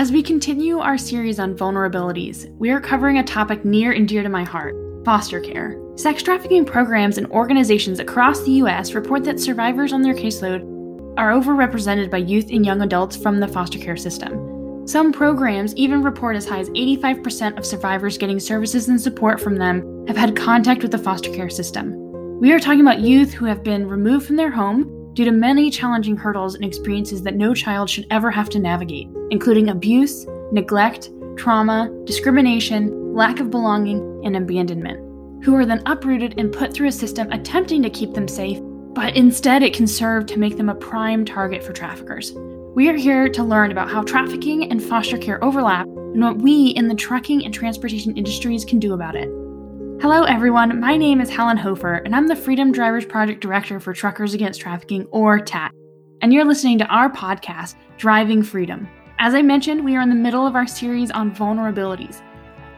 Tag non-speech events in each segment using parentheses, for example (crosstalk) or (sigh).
As we continue our series on vulnerabilities, we are covering a topic near and dear to my heart foster care. Sex trafficking programs and organizations across the U.S. report that survivors on their caseload are overrepresented by youth and young adults from the foster care system. Some programs even report as high as 85% of survivors getting services and support from them have had contact with the foster care system. We are talking about youth who have been removed from their home due to many challenging hurdles and experiences that no child should ever have to navigate, including abuse, neglect, trauma, discrimination, lack of belonging, and abandonment, who are then uprooted and put through a system attempting to keep them safe, but instead it can serve to make them a prime target for traffickers. We are here to learn about how trafficking and foster care overlap and what we in the trucking and transportation industries can do about it. Hello, everyone. My name is Helen Hofer, and I'm the Freedom Drivers Project Director for Truckers Against Trafficking, or TAT. And you're listening to our podcast, Driving Freedom. As I mentioned, we are in the middle of our series on vulnerabilities.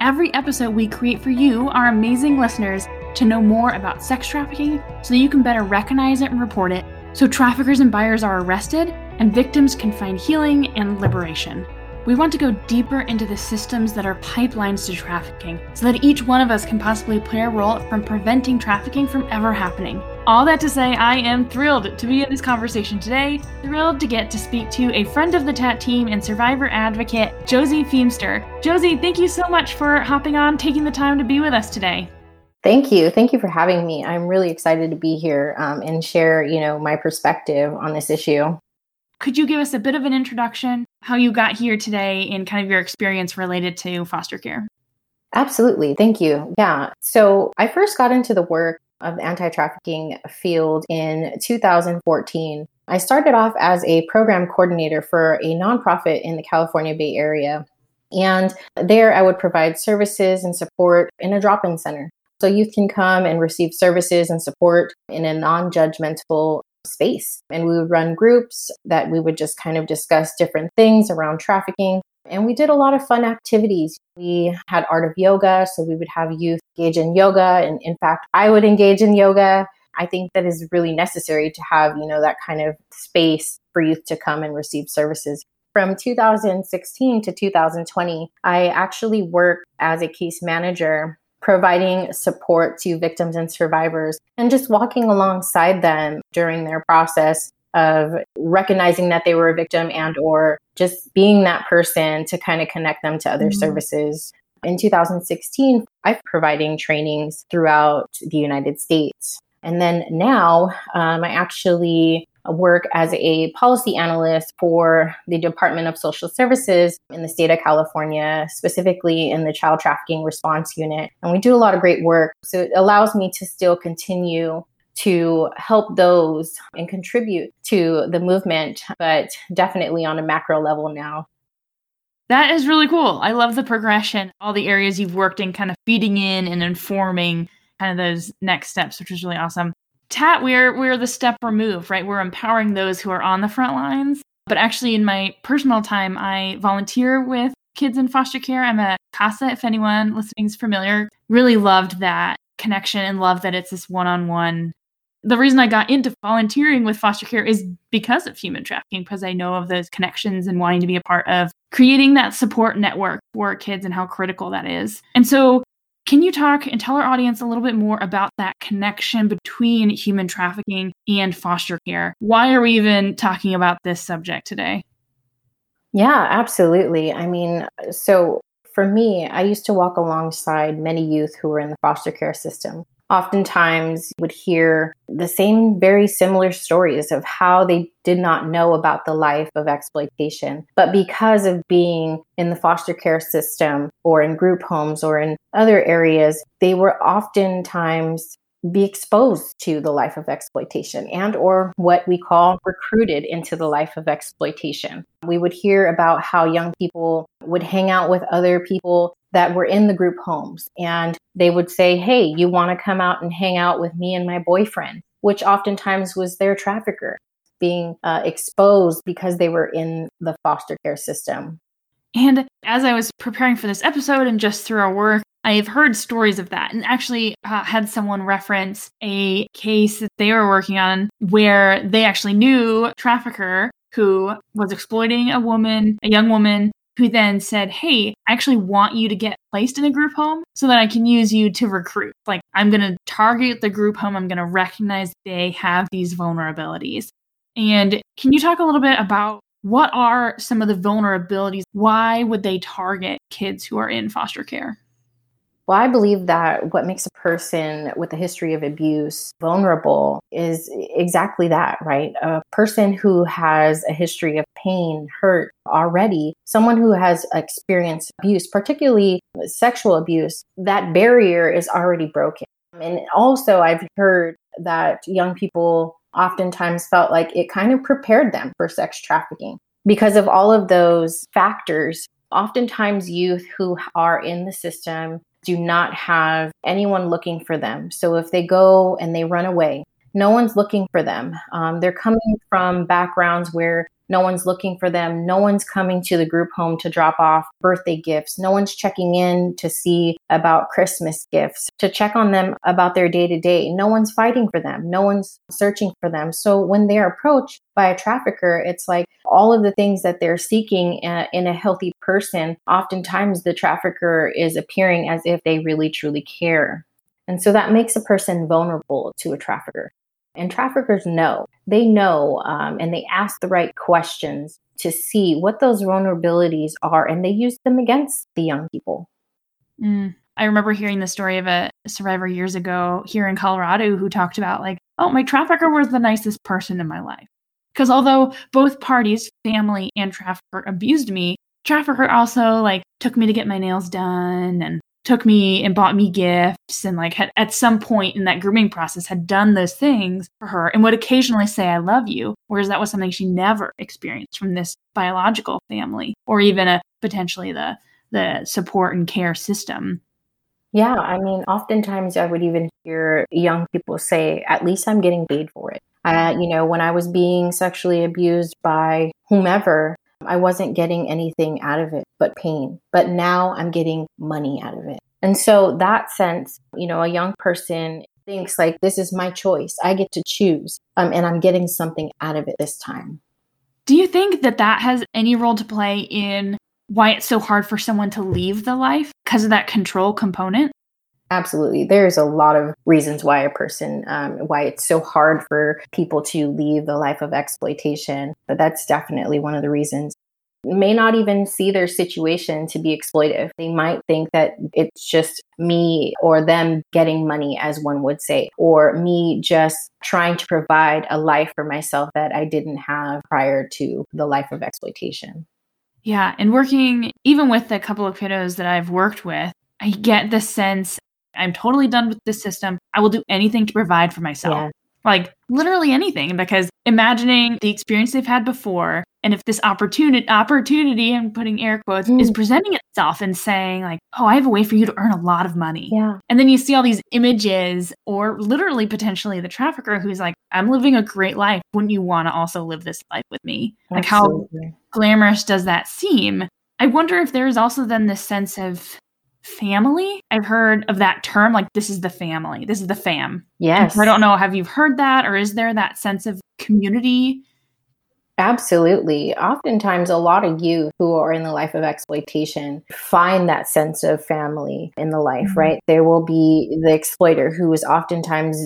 Every episode we create for you, our amazing listeners, to know more about sex trafficking so that you can better recognize it and report it, so traffickers and buyers are arrested and victims can find healing and liberation. We want to go deeper into the systems that are pipelines to trafficking so that each one of us can possibly play a role from preventing trafficking from ever happening. All that to say, I am thrilled to be in this conversation today, thrilled to get to speak to a friend of the TAT team and survivor advocate, Josie Feemster. Josie, thank you so much for hopping on, taking the time to be with us today. Thank you. Thank you for having me. I'm really excited to be here um, and share, you know, my perspective on this issue. Could you give us a bit of an introduction, how you got here today, and kind of your experience related to foster care? Absolutely. Thank you. Yeah. So I first got into the work of the anti trafficking field in 2014. I started off as a program coordinator for a nonprofit in the California Bay Area. And there I would provide services and support in a drop in center. So youth can come and receive services and support in a non judgmental space. And we would run groups that we would just kind of discuss different things around trafficking. And we did a lot of fun activities. We had art of yoga, so we would have youth engage in yoga. And in fact, I would engage in yoga. I think that is really necessary to have, you know, that kind of space for youth to come and receive services. From 2016 to 2020, I actually worked as a case manager providing support to victims and survivors and just walking alongside them during their process of recognizing that they were a victim and or just being that person to kind of connect them to other mm-hmm. services in 2016 i'm providing trainings throughout the united states and then now um, i actually work as a policy analyst for the Department of Social Services in the state of California, specifically in the Child Trafficking Response Unit. And we do a lot of great work. So it allows me to still continue to help those and contribute to the movement, but definitely on a macro level now. That is really cool. I love the progression, all the areas you've worked in, kind of feeding in and informing kind of those next steps, which is really awesome. TAT, we're we're the step removed, right? We're empowering those who are on the front lines. But actually, in my personal time, I volunteer with kids in foster care. I'm a CASA, if anyone listening is familiar. Really loved that connection and love that it's this one on one. The reason I got into volunteering with foster care is because of human trafficking, because I know of those connections and wanting to be a part of creating that support network for kids and how critical that is. And so can you talk and tell our audience a little bit more about that connection between human trafficking and foster care? Why are we even talking about this subject today? Yeah, absolutely. I mean, so for me, I used to walk alongside many youth who were in the foster care system oftentimes would hear the same very similar stories of how they did not know about the life of exploitation. But because of being in the foster care system or in group homes or in other areas, they were oftentimes be exposed to the life of exploitation and or what we call recruited into the life of exploitation. We would hear about how young people would hang out with other people that were in the group homes and they would say, Hey, you want to come out and hang out with me and my boyfriend, which oftentimes was their trafficker being uh, exposed because they were in the foster care system. And as I was preparing for this episode and just through our work, I've heard stories of that and actually uh, had someone reference a case that they were working on where they actually knew trafficker who was exploiting a woman, a young woman, who then said, Hey, I actually want you to get placed in a group home so that I can use you to recruit. Like, I'm going to target the group home. I'm going to recognize they have these vulnerabilities. And can you talk a little bit about what are some of the vulnerabilities? Why would they target kids who are in foster care? Well, I believe that what makes a person with a history of abuse vulnerable is exactly that, right? A person who has a history of pain, hurt already, someone who has experienced abuse, particularly sexual abuse, that barrier is already broken. And also, I've heard that young people oftentimes felt like it kind of prepared them for sex trafficking because of all of those factors. Oftentimes, youth who are in the system do not have anyone looking for them. So if they go and they run away, no one's looking for them. Um, they're coming from backgrounds where no one's looking for them. No one's coming to the group home to drop off birthday gifts. No one's checking in to see about Christmas gifts, to check on them about their day to day. No one's fighting for them. No one's searching for them. So when they're approached by a trafficker, it's like all of the things that they're seeking uh, in a healthy person. Oftentimes, the trafficker is appearing as if they really truly care. And so that makes a person vulnerable to a trafficker. And traffickers know, they know, um, and they ask the right questions to see what those vulnerabilities are, and they use them against the young people. Mm. I remember hearing the story of a survivor years ago here in Colorado who talked about, like, oh, my trafficker was the nicest person in my life. Because although both parties, family and trafficker, abused me, trafficker also like took me to get my nails done and took me and bought me gifts and like had at some point in that grooming process had done those things for her and would occasionally say i love you whereas that was something she never experienced from this biological family or even a potentially the the support and care system. Yeah i mean oftentimes i would even hear young people say at least i'm getting paid for it. Uh, you know when i was being sexually abused by whomever I wasn't getting anything out of it but pain. But now I'm getting money out of it. And so that sense, you know, a young person thinks like this is my choice. I get to choose. Um, and I'm getting something out of it this time. Do you think that that has any role to play in why it's so hard for someone to leave the life because of that control component? Absolutely. There's a lot of reasons why a person, um, why it's so hard for people to leave the life of exploitation. But that's definitely one of the reasons. May not even see their situation to be exploitive. They might think that it's just me or them getting money, as one would say, or me just trying to provide a life for myself that I didn't have prior to the life of exploitation. Yeah. And working, even with the couple of kiddos that I've worked with, I get the sense I'm totally done with this system. I will do anything to provide for myself. Yeah. Like literally anything because imagining the experience they've had before and if this opportunity opportunity I'm putting air quotes mm. is presenting itself and saying like, "Oh, I have a way for you to earn a lot of money." Yeah. And then you see all these images or literally potentially the trafficker who's like, "I'm living a great life. Wouldn't you want to also live this life with me?" Absolutely. Like how glamorous does that seem? I wonder if there is also then this sense of family. I've heard of that term, like this is the family, this is the fam. Yes. I don't know, have you heard that or is there that sense of community? Absolutely. Oftentimes, a lot of youth who are in the life of exploitation find that sense of family in the life, mm-hmm. right? There will be the exploiter who is oftentimes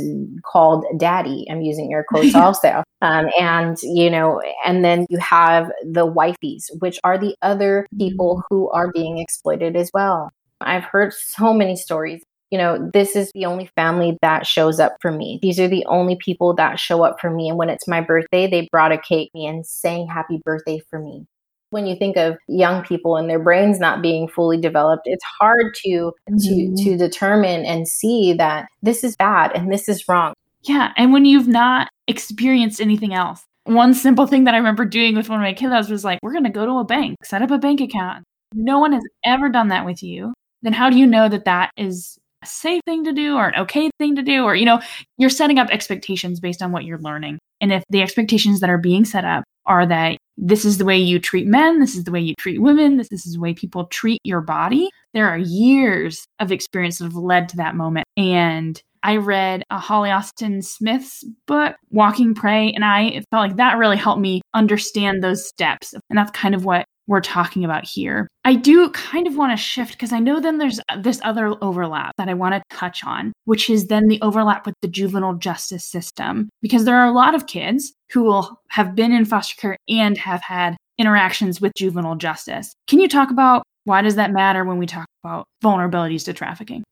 called daddy. I'm using air quotes (laughs) also. Um, and, you know, and then you have the wifeys, which are the other people mm-hmm. who are being exploited as well. I've heard so many stories. You know, this is the only family that shows up for me. These are the only people that show up for me. And when it's my birthday, they brought a cake me and sang happy birthday for me. When you think of young people and their brains not being fully developed, it's hard to mm-hmm. to to determine and see that this is bad and this is wrong. Yeah, and when you've not experienced anything else. One simple thing that I remember doing with one of my kiddos was like, we're going to go to a bank, set up a bank account. No one has ever done that with you then how do you know that that is a safe thing to do or an okay thing to do? Or, you know, you're setting up expectations based on what you're learning. And if the expectations that are being set up are that this is the way you treat men, this is the way you treat women, this, this is the way people treat your body, there are years of experience that have led to that moment. And I read a Holly Austin Smith's book, Walking Prey, and I felt like that really helped me understand those steps. And that's kind of what we're talking about here. I do kind of want to shift because I know then there's uh, this other overlap that I want to touch on, which is then the overlap with the juvenile justice system. Because there are a lot of kids who will have been in foster care and have had interactions with juvenile justice. Can you talk about why does that matter when we talk about vulnerabilities to trafficking?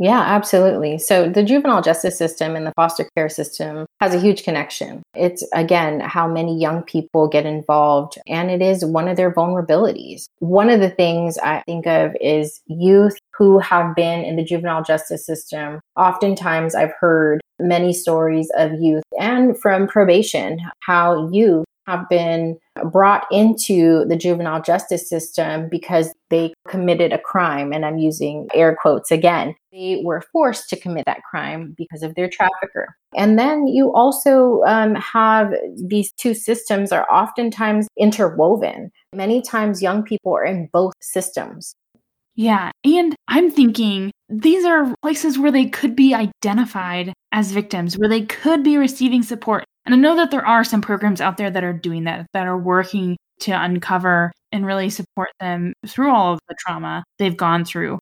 Yeah, absolutely. So the juvenile justice system and the foster care system has a huge connection. It's again how many young people get involved, and it is one of their vulnerabilities. One of the things I think of is youth who have been in the juvenile justice system. Oftentimes, I've heard many stories of youth and from probation how youth have been brought into the juvenile justice system because they committed a crime. And I'm using air quotes again. They were forced to commit that crime because of their trafficker. And then you also um, have these two systems are oftentimes interwoven. Many times young people are in both systems. Yeah. And I'm thinking these are places where they could be identified as victims, where they could be receiving support. And I know that there are some programs out there that are doing that, that are working to uncover and really support them through all of the trauma they've gone through.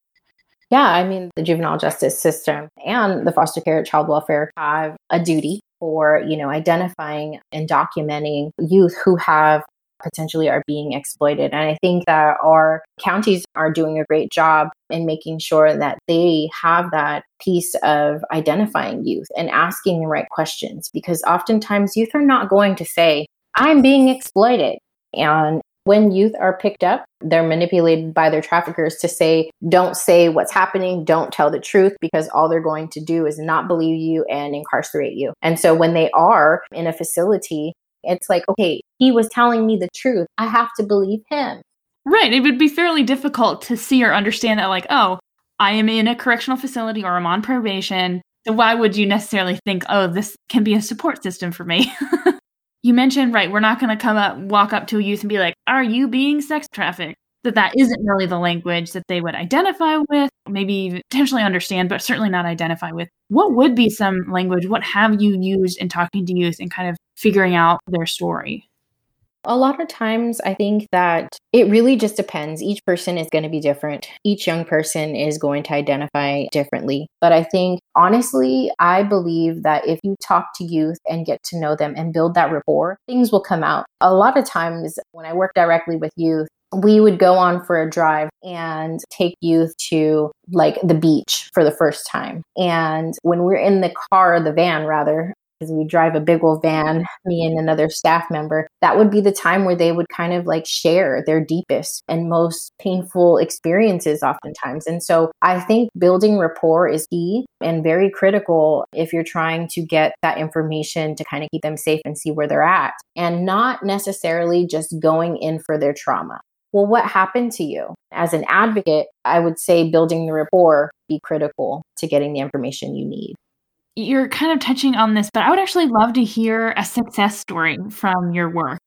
Yeah, I mean, the juvenile justice system and the foster care child welfare have a duty for, you know, identifying and documenting youth who have potentially are being exploited. And I think that our counties are doing a great job in making sure that they have that piece of identifying youth and asking the right questions because oftentimes youth are not going to say, I'm being exploited. And when youth are picked up, they're manipulated by their traffickers to say, don't say what's happening, don't tell the truth, because all they're going to do is not believe you and incarcerate you. And so when they are in a facility it's like, okay, he was telling me the truth. I have to believe him. Right. It would be fairly difficult to see or understand that, like, oh, I am in a correctional facility or I'm on probation. So why would you necessarily think, oh, this can be a support system for me? (laughs) you mentioned, right, we're not going to come up, walk up to a youth and be like, are you being sex trafficked? that that isn't really the language that they would identify with, maybe potentially understand, but certainly not identify with. What would be some language? What have you used in talking to youth and kind of figuring out their story? A lot of times, I think that it really just depends. Each person is going to be different. Each young person is going to identify differently. But I think, honestly, I believe that if you talk to youth and get to know them and build that rapport, things will come out. A lot of times, when I work directly with youth, we would go on for a drive and take youth to like the beach for the first time. And when we're in the car, the van rather, because we drive a big old van, me and another staff member, that would be the time where they would kind of like share their deepest and most painful experiences, oftentimes. And so I think building rapport is key and very critical if you're trying to get that information to kind of keep them safe and see where they're at, and not necessarily just going in for their trauma well, what happened to you? As an advocate, I would say building the rapport be critical to getting the information you need. You're kind of touching on this, but I would actually love to hear a success story from your work.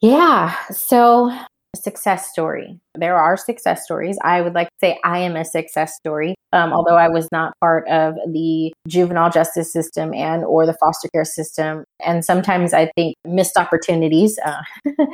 Yeah. So success story. There are success stories. I would like to say I am a success story, um, although I was not part of the juvenile justice system and or the foster care system. And sometimes I think missed opportunities. Uh, (laughs)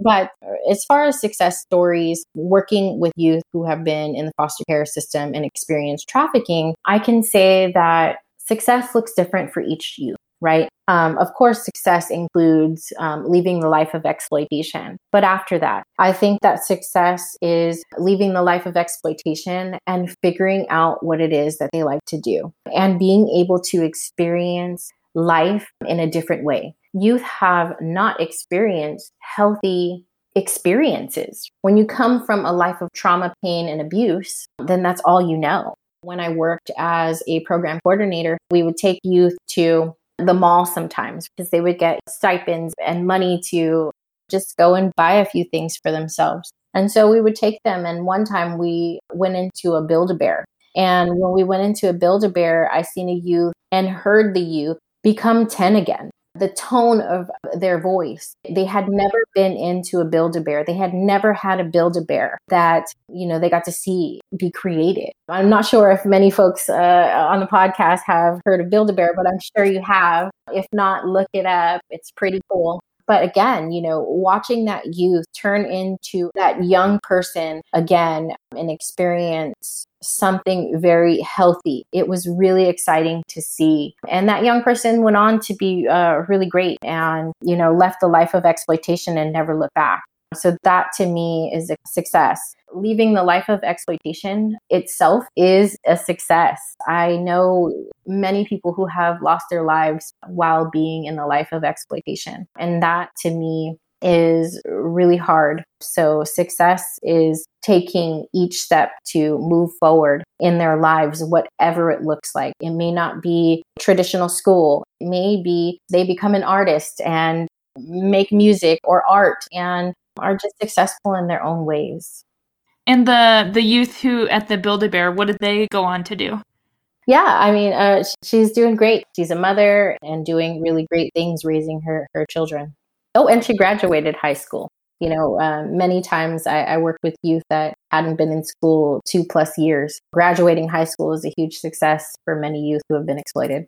but as far as success stories, working with youth who have been in the foster care system and experienced trafficking, I can say that success looks different for each youth right? Um, of course, success includes um, leaving the life of exploitation. But after that, I think that success is leaving the life of exploitation and figuring out what it is that they like to do and being able to experience life in a different way. Youth have not experienced healthy experiences. When you come from a life of trauma, pain, and abuse, then that's all you know. When I worked as a program coordinator, we would take youth to the mall sometimes because they would get stipends and money to just go and buy a few things for themselves. And so we would take them. And one time we went into a Build a Bear. And when we went into a Build a Bear, I seen a youth and heard the youth become 10 again. The tone of their voice. They had never been into a Build a Bear. They had never had a Build a Bear that, you know, they got to see be created. I'm not sure if many folks uh, on the podcast have heard of Build a Bear, but I'm sure you have. If not, look it up. It's pretty cool. But again, you know, watching that youth turn into that young person again and experience something very healthy. It was really exciting to see. And that young person went on to be uh, really great and, you know, left the life of exploitation and never looked back. So that to me is a success. Leaving the life of exploitation itself is a success. I know many people who have lost their lives while being in the life of exploitation. And that to me is really hard. So, success is taking each step to move forward in their lives, whatever it looks like. It may not be traditional school, it may be they become an artist and make music or art and are just successful in their own ways. And the the youth who at the Build a Bear, what did they go on to do? Yeah, I mean, uh, she's doing great. She's a mother and doing really great things, raising her her children. Oh, and she graduated high school. You know, um, many times I, I worked with youth that hadn't been in school two plus years. Graduating high school is a huge success for many youth who have been exploited.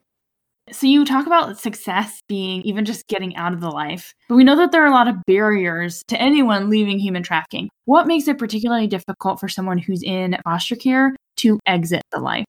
So you talk about success being even just getting out of the life, but we know that there are a lot of barriers to anyone leaving human trafficking. What makes it particularly difficult for someone who's in foster care to exit the life?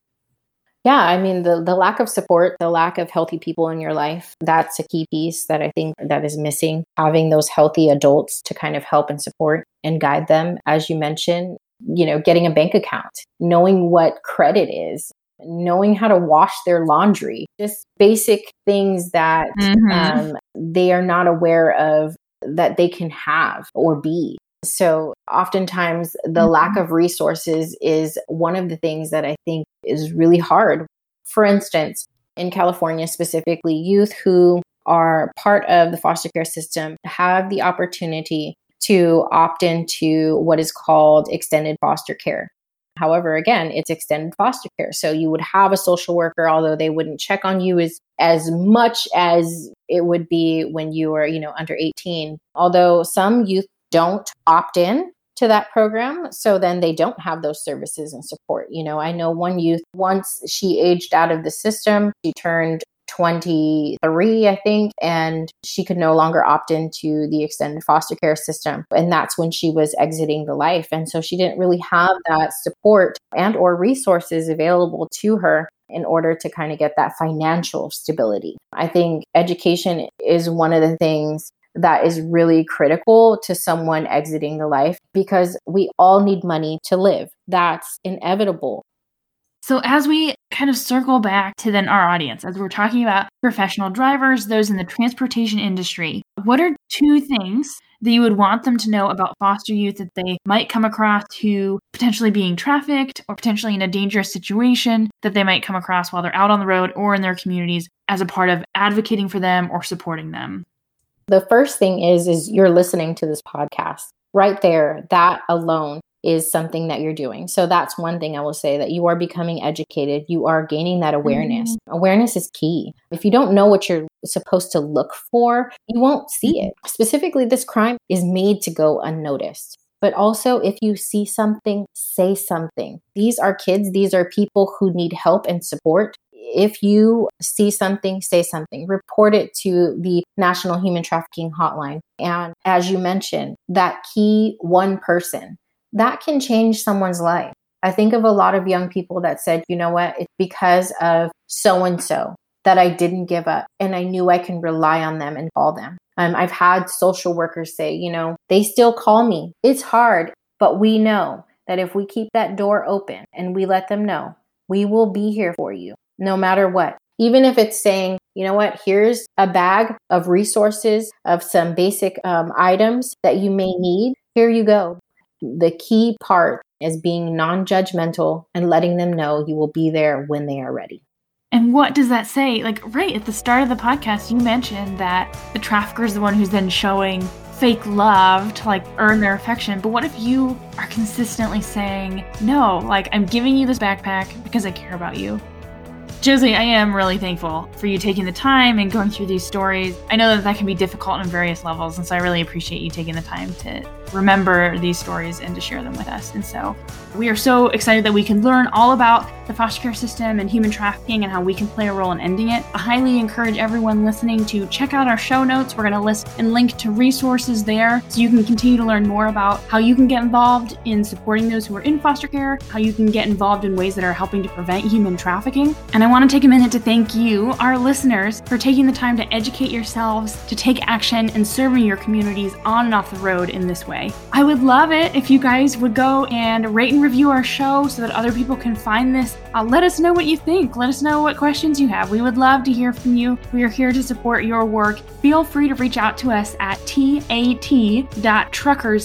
Yeah, I mean the the lack of support, the lack of healthy people in your life, that's a key piece that I think that is missing. Having those healthy adults to kind of help and support and guide them as you mentioned, you know, getting a bank account, knowing what credit is, knowing how to wash their laundry, just basic things that mm-hmm. um, they are not aware of that they can have or be. So, oftentimes, the mm-hmm. lack of resources is one of the things that I think is really hard. For instance, in California specifically, youth who are part of the foster care system have the opportunity to opt into what is called extended foster care. However, again, it's extended foster care. So you would have a social worker, although they wouldn't check on you as, as much as it would be when you were, you know, under 18. Although some youth don't opt in to that program. So then they don't have those services and support. You know, I know one youth, once she aged out of the system, she turned 23, I think, and she could no longer opt into the extended foster care system. And that's when she was exiting the life. And so she didn't really have that support and or resources available to her in order to kind of get that financial stability. I think education is one of the things that is really critical to someone exiting the life because we all need money to live. That's inevitable. So, as we kind of circle back to then our audience, as we're talking about professional drivers, those in the transportation industry, what are two things that you would want them to know about foster youth that they might come across who potentially being trafficked or potentially in a dangerous situation that they might come across while they're out on the road or in their communities as a part of advocating for them or supporting them? The first thing is is you're listening to this podcast. Right there, that alone is something that you're doing. So that's one thing I will say that you are becoming educated. You are gaining that awareness. Mm-hmm. Awareness is key. If you don't know what you're supposed to look for, you won't see mm-hmm. it. Specifically, this crime is made to go unnoticed. But also, if you see something, say something. These are kids, these are people who need help and support. If you see something, say something. Report it to the National Human Trafficking Hotline. And as you mentioned, that key one person that can change someone's life. I think of a lot of young people that said, you know what, it's because of so and so that I didn't give up and I knew I can rely on them and call them. Um, I've had social workers say, you know, they still call me. It's hard, but we know that if we keep that door open and we let them know, we will be here for you no matter what. Even if it's saying, you know what, here's a bag of resources, of some basic um, items that you may need. Here you go the key part is being non judgmental and letting them know you will be there when they are ready. And what does that say? Like, right at the start of the podcast, you mentioned that the trafficker is the one who's then showing fake love to like earn their affection. But what if you are consistently saying, no, like, I'm giving you this backpack because I care about you? Josie, I am really thankful for you taking the time and going through these stories. I know that that can be difficult on various levels, and so I really appreciate you taking the time to remember these stories and to share them with us. And so we are so excited that we can learn all about the foster care system and human trafficking and how we can play a role in ending it. I highly encourage everyone listening to check out our show notes. We're going to list and link to resources there so you can continue to learn more about how you can get involved in supporting those who are in foster care, how you can get involved in ways that are helping to prevent human trafficking. And I want to take a minute to thank you, our listeners, for taking the time to educate yourselves, to take action, and serving your communities on and off the road in this way. I would love it if you guys would go and rate and review our show so that other people can find this. Uh, let us know what you think. Let us know what questions you have. We would love to hear from you. We are here to support your work. Feel free to reach out to us at tat.truckers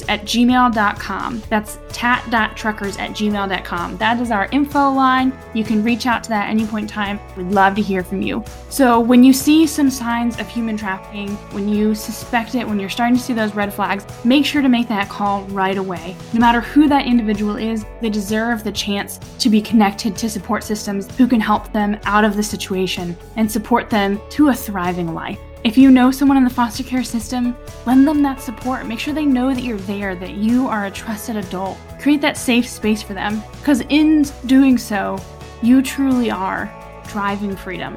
at gmail.com. That's tat.truckers at gmail.com. That is our info line. You can reach out to that at any point in time. We'd love to hear from you. So when you see some signs of human trafficking, when you suspect it, when you're starting to see those red flags, make sure to make that call right away. No matter who that individual is, they deserve the chance to be connected to support systems who can help them out of the situation and support them to a thriving life. If you know someone in the foster care system, lend them that support. Make sure they know that you're there, that you are a trusted adult. Create that safe space for them, because in doing so, you truly are driving freedom.